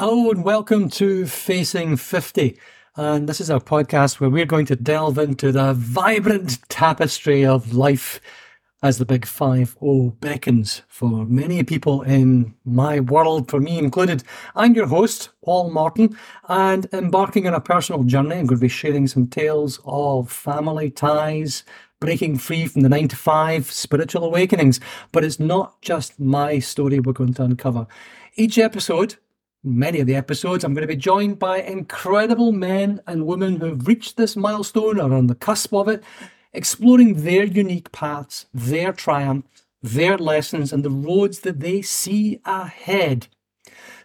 Hello and welcome to Facing 50. And this is our podcast where we're going to delve into the vibrant tapestry of life as the big 5 0 beckons for many people in my world, for me included. I'm your host, Paul Morton, and embarking on a personal journey. I'm going to be sharing some tales of family ties, breaking free from the 9 to 5, spiritual awakenings. But it's not just my story we're going to uncover. Each episode many of the episodes, I'm going to be joined by incredible men and women who've reached this milestone or are on the cusp of it, exploring their unique paths, their triumphs, their lessons, and the roads that they see ahead.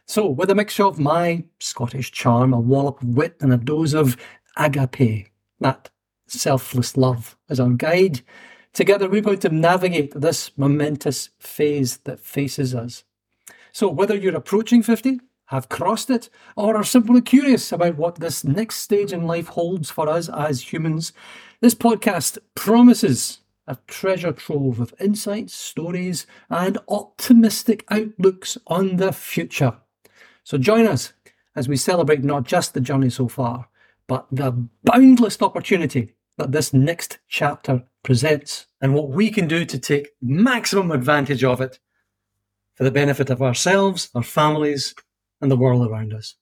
So, with a mixture of my Scottish charm, a wallop of wit, and a dose of agape, that selfless love, as our guide, together we're going to navigate this momentous phase that faces us. So, whether you're approaching 50 have crossed it, or are simply curious about what this next stage in life holds for us as humans, this podcast promises a treasure trove of insights, stories, and optimistic outlooks on the future. So join us as we celebrate not just the journey so far, but the boundless opportunity that this next chapter presents and what we can do to take maximum advantage of it for the benefit of ourselves, our families, and the world around us.